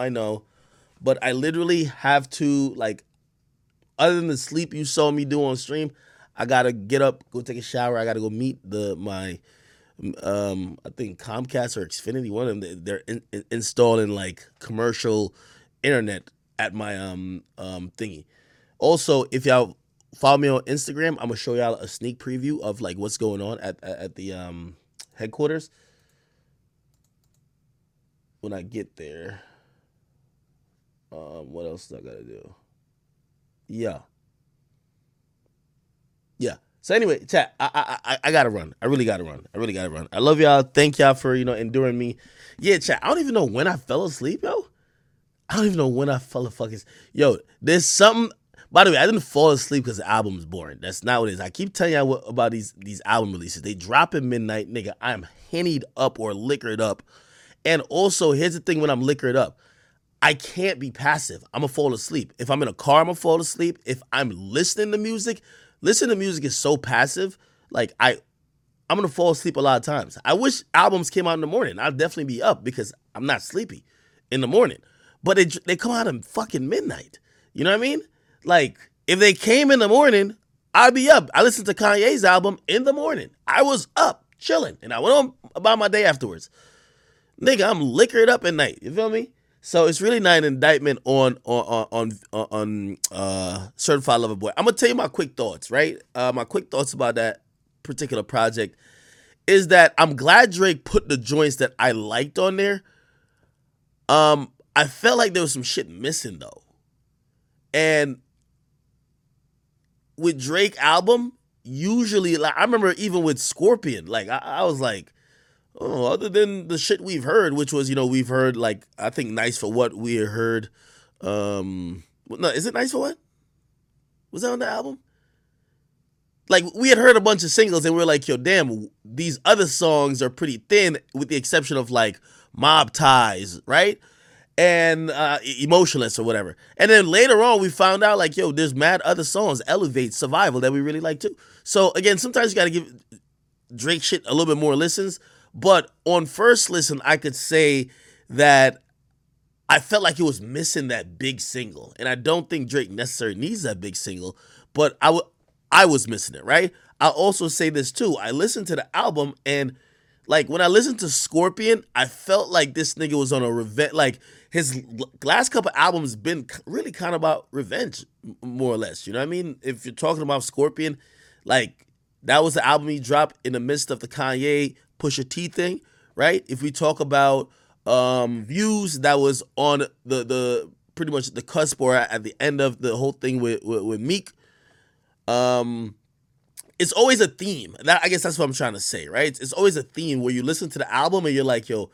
I know, but I literally have to like, other than the sleep you saw me do on stream, I gotta get up, go take a shower. I gotta go meet the my, um, I think Comcast or Xfinity. One of them, they're in, in, installing like commercial internet at my um um thingy. Also, if y'all follow me on Instagram, I'm gonna show y'all a sneak preview of like what's going on at at the um headquarters when I get there. Um, what else do I gotta do? Yeah. Yeah. So anyway, chat. I I I, gotta run. I really gotta run. I really gotta run. I love y'all. Thank y'all for you know enduring me. Yeah, chat. I don't even know when I fell asleep, yo. I don't even know when I fell a fucking. Yo, there's something. By the way, I didn't fall asleep because the album's boring. That's not what it is. I keep telling y'all about these these album releases. They drop at midnight, nigga. I'm hennied up or liquored up. And also, here's the thing: when I'm liquored up, I can't be passive. I'm gonna fall asleep. If I'm in a car, I'm gonna fall asleep. If I'm listening to music, listening to music is so passive. Like I, I'm gonna fall asleep a lot of times. I wish albums came out in the morning. I'd definitely be up because I'm not sleepy in the morning. But they they come out at fucking midnight. You know what I mean? Like, if they came in the morning, I'd be up. I listened to Kanye's album in the morning. I was up, chilling, and I went on about my day afterwards. Nigga, I'm liquored up at night. You feel me? So it's really not an indictment on on on on, on uh, certified lover boy. I'm gonna tell you my quick thoughts, right? Uh, my quick thoughts about that particular project is that I'm glad Drake put the joints that I liked on there. Um, I felt like there was some shit missing though, and with Drake album, usually like I remember even with Scorpion, like I, I, was like, oh, other than the shit we've heard, which was you know we've heard like I think nice for what we heard. Um, no, is it nice for what? Was that on the album? Like we had heard a bunch of singles and we are like, yo, damn, these other songs are pretty thin, with the exception of like Mob Ties, right? and uh, emotionless or whatever. And then later on, we found out like, yo, there's mad other songs, Elevate, Survival that we really like too. So again, sometimes you got to give Drake shit a little bit more listens. But on first listen, I could say that I felt like it was missing that big single, and I don't think Drake necessarily needs that big single. But I, w- I was missing it, right? I'll also say this too. I listened to the album and like when I listened to Scorpion, I felt like this nigga was on a revenge. Like his last couple albums been really kind of about revenge, more or less. You know what I mean? If you're talking about Scorpion, like that was the album he dropped in the midst of the Kanye Pusha T thing, right? If we talk about um views, that was on the the pretty much the cusp or at the end of the whole thing with with, with Meek. Um, it's always a theme. That I guess that's what I'm trying to say, right? It's, it's always a theme where you listen to the album and you're like, yo,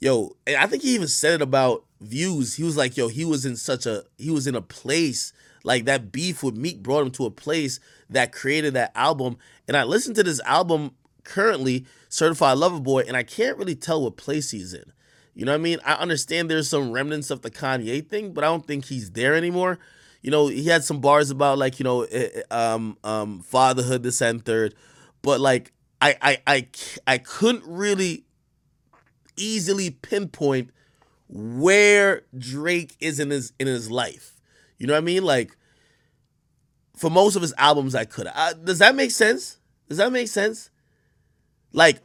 yo, and I think he even said it about views. He was like, yo, he was in such a he was in a place like that beef with Meek brought him to a place that created that album. And I listened to this album currently, Certified Lover Boy, and I can't really tell what place he's in. You know what I mean? I understand there's some remnants of the Kanye thing, but I don't think he's there anymore. You know, he had some bars about like, you know, eh, eh, um, um, fatherhood, this and third. But like I I I I couldn't really easily pinpoint where Drake is in his in his life. You know what I mean? Like for most of his albums, I could. Uh, does that make sense? Does that make sense? Like,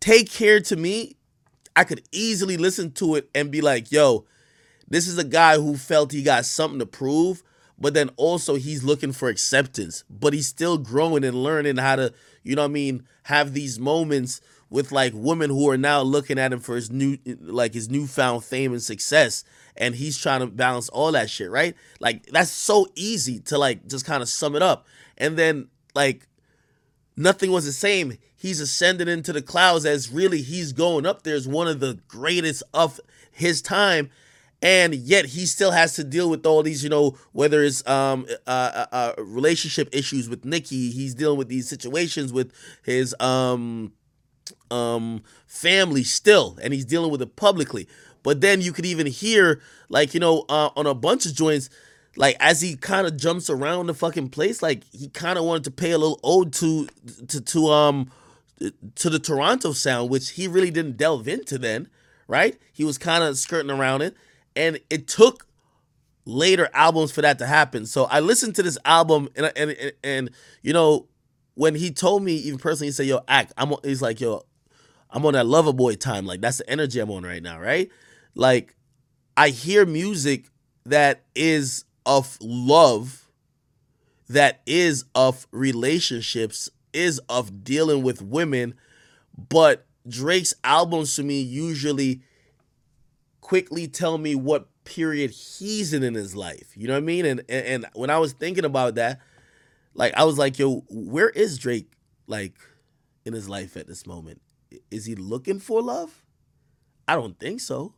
take care to me. I could easily listen to it and be like, yo, this is a guy who felt he got something to prove, but then also he's looking for acceptance, but he's still growing and learning how to, you know what I mean, have these moments with like women who are now looking at him for his new like his newfound fame and success and he's trying to balance all that shit right? Like that's so easy to like just kind of sum it up. And then like nothing was the same he's ascending into the clouds as really he's going up there as one of the greatest of his time. And yet he still has to deal with all these you know whether it's um uh, uh, uh relationship issues with nikki he's dealing with these situations with his um um family still and he's dealing with it publicly. But then you could even hear like you know uh, on a bunch of joints like as he kind of jumps around the fucking place like he kind of wanted to pay a little ode to to to um to the Toronto sound which he really didn't delve into then right? He was kind of skirting around it, and it took later albums for that to happen. So I listened to this album, and and and, and you know, when he told me even personally, he said, "Yo, act," I'm. He's like, "Yo, I'm on that lover boy time. Like that's the energy I'm on right now, right? Like I hear music that is of love, that is of relationships, is of dealing with women, but Drake's albums to me usually quickly tell me what period he's in in his life. You know what I mean? And and, and when I was thinking about that, like I was like, yo, where is Drake like in his life at this moment? Is he looking for love? I don't think so.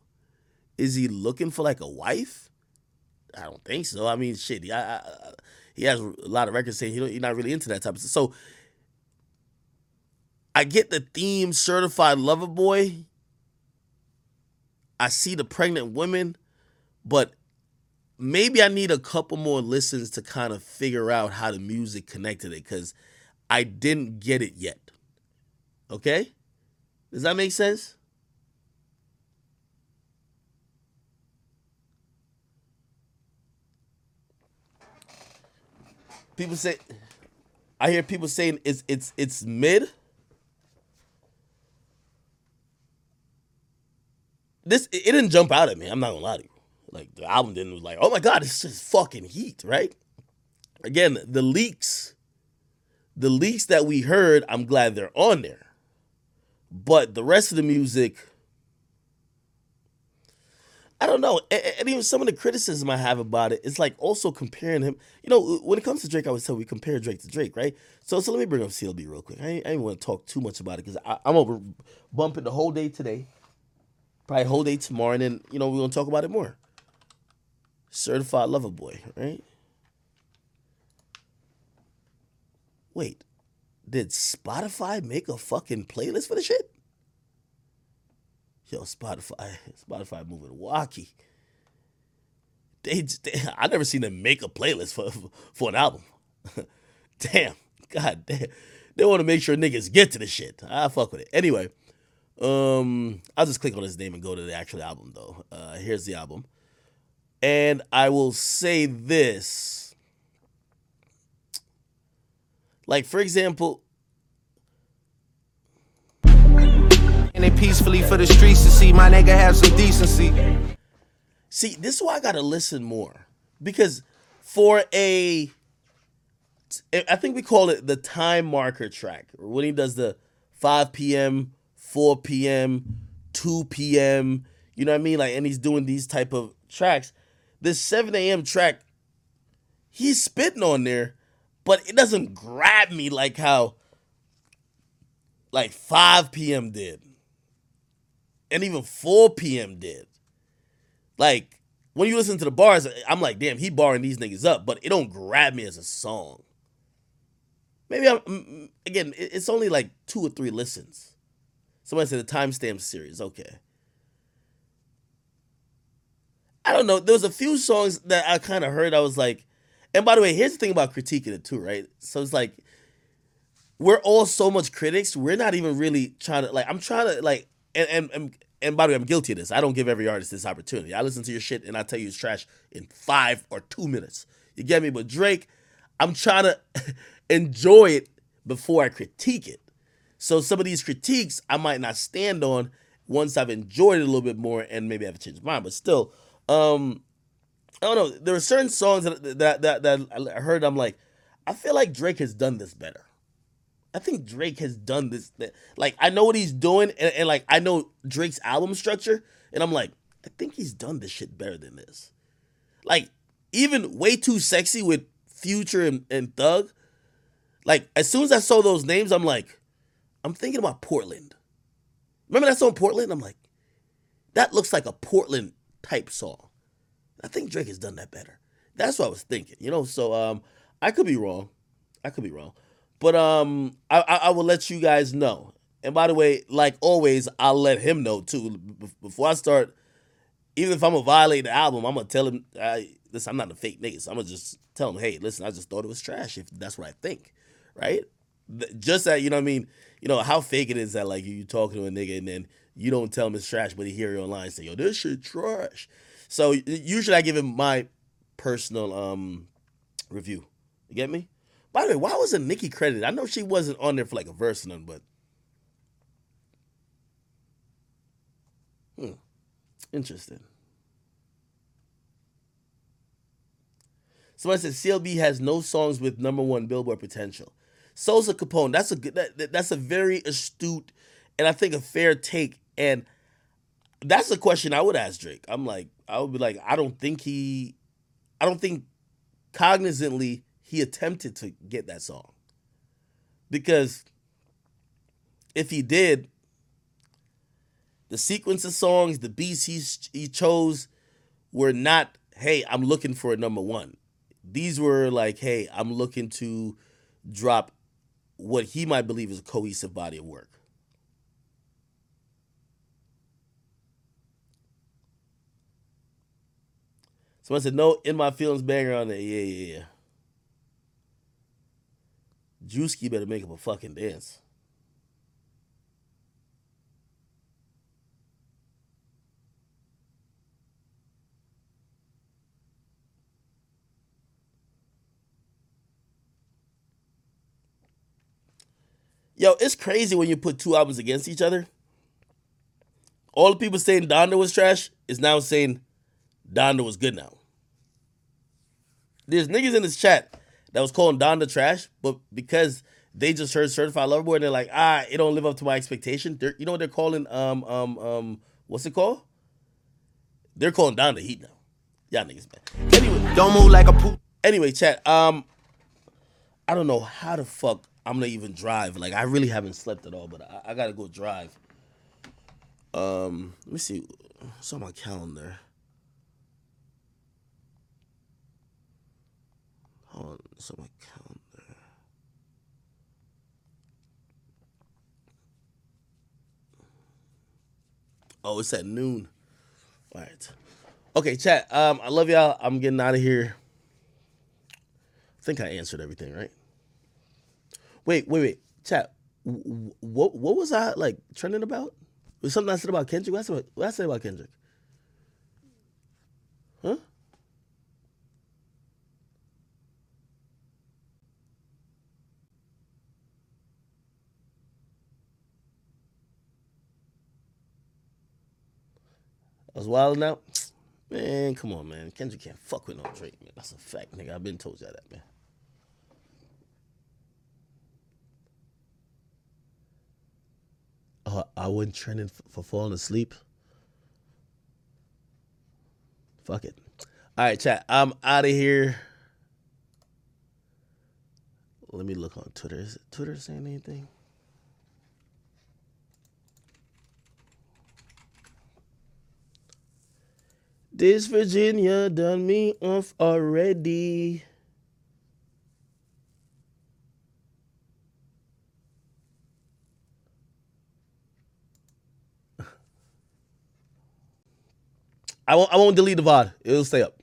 Is he looking for like a wife? I don't think so. I mean, shit, I, I, he has a lot of records saying he he's not really into that type of stuff. So I get the theme certified lover boy. I see the pregnant women, but maybe I need a couple more listens to kind of figure out how the music connected it because I didn't get it yet. Okay? Does that make sense? People say I hear people saying it's it's it's mid. This it didn't jump out at me. I'm not gonna lie to you. Like the album didn't was like, oh my god, it's just fucking heat, right? Again, the leaks, the leaks that we heard, I'm glad they're on there. But the rest of the music, I don't know. And even some of the criticism I have about it, it is like also comparing him. You know, when it comes to Drake, I would say we compare Drake to Drake, right? So, so let me bring up CLB real quick. I ain't, I ain't want to talk too much about it because I'm over bumping the whole day today, probably whole day tomorrow, and then you know we're gonna talk about it more. Certified Lover Boy, right? Wait, did Spotify make a fucking playlist for the shit? Yo, Spotify, Spotify moving wacky. They, they, I never seen them make a playlist for for an album. damn, god damn. They want to make sure niggas get to the shit. I fuck with it. Anyway, um, I'll just click on his name and go to the actual album though. Uh, here's the album, and I will say this like for example, and they peacefully for the streets to see my nigga have some decency. See, this is why I gotta listen more because for a, I think we call it the time marker track when he does the 5 p.m., 4 p.m., 2 p.m. You know what I mean? Like, and he's doing these type of tracks. This 7 a.m. track, he's spitting on there but it doesn't grab me like how like 5 p.m. did. And even 4 p.m. did. Like when you listen to the bars, I'm like, damn, he barring these niggas up, but it don't grab me as a song. Maybe I'm again, it's only like two or three listens. Somebody said the timestamp series, okay. I don't know. There was a few songs that I kind of heard. I was like, and by the way, here's the thing about critiquing it too, right? So it's like we're all so much critics. We're not even really trying to like. I'm trying to like, and and and, and by the way, I'm guilty of this. I don't give every artist this opportunity. I listen to your shit and I tell you it's trash in five or two minutes. You get me? But Drake, I'm trying to enjoy it before I critique it. So some of these critiques I might not stand on once I've enjoyed it a little bit more and maybe I've changed my mind. But still, um, I don't know. There are certain songs that that that, that I heard. I'm like, I feel like Drake has done this better. I think Drake has done this. Like I know what he's doing, and, and like I know Drake's album structure, and I'm like, I think he's done this shit better than this. Like even way too sexy with Future and, and Thug. Like as soon as I saw those names, I'm like, I'm thinking about Portland. Remember that song Portland? I'm like, that looks like a Portland type song. I think Drake has done that better. That's what I was thinking, you know. So um, I could be wrong. I could be wrong, but um, I, I, I will let you guys know. And by the way, like always, I'll let him know too before I start. Even if I'm gonna violate the album, I'm gonna tell him, I, listen, I'm not a fake nigga. So I'm gonna just tell him, hey, listen, I just thought it was trash. If that's what I think, right? Just that, you know what I mean? You know how fake it is that like you talking to a nigga and then you don't tell him it's trash, but he hear you online say, "Yo, this shit trash." So usually I give him my personal um review. You get me? By the way, why wasn't Nikki credited? I know she wasn't on there for like a verse or nothing, but hmm, interesting. Somebody said CLB has no songs with number one Billboard potential. Sosa Capone, that's a good, that, that's a very astute and I think a fair take. And that's a question I would ask Drake. I'm like, I would be like, I don't think he, I don't think cognizantly he attempted to get that song. Because if he did, the sequence of songs, the beats he, he chose were not, hey, I'm looking for a number one. These were like, hey, I'm looking to drop what he might believe is a cohesive body of work. Someone said, no, in my feelings banger on it. Yeah, yeah, yeah. Drewski better make up a fucking dance. Yo, it's crazy when you put two albums against each other. All the people saying Donda was trash is now saying Donda was good now. There's niggas in this chat that was calling Donda trash, but because they just heard Certified Lover Boy and they're like, ah, it don't live up to my expectation. They're, you know what they're calling um um um what's it called? They're calling Donda heat now. Y'all niggas man. Anyway, don't move like a poop. Anyway, chat. Um, I don't know how the fuck I'm gonna even drive. Like I really haven't slept at all, but I, I gotta go drive. Um, let me see. What's on my calendar? Hold on, it's on my calendar. Oh, it's at noon. All right. Okay, chat. Um, I love y'all. I'm getting out of here. I think I answered everything, right? Wait, wait, wait. Chat. What what was I like trending about? Was something I said about Kendrick? What I said, what I said about Kendrick? Huh? I was wilding out. Man, come on, man. Kendrick can't fuck with no Drake, man. That's a fact, nigga. I've been told you that, man. I wasn't trending for falling asleep. Fuck it. All right, chat. I'm out of here. Let me look on Twitter. Is Twitter saying anything? This Virginia done me off already. I won't, I won't delete the VOD. It'll stay up.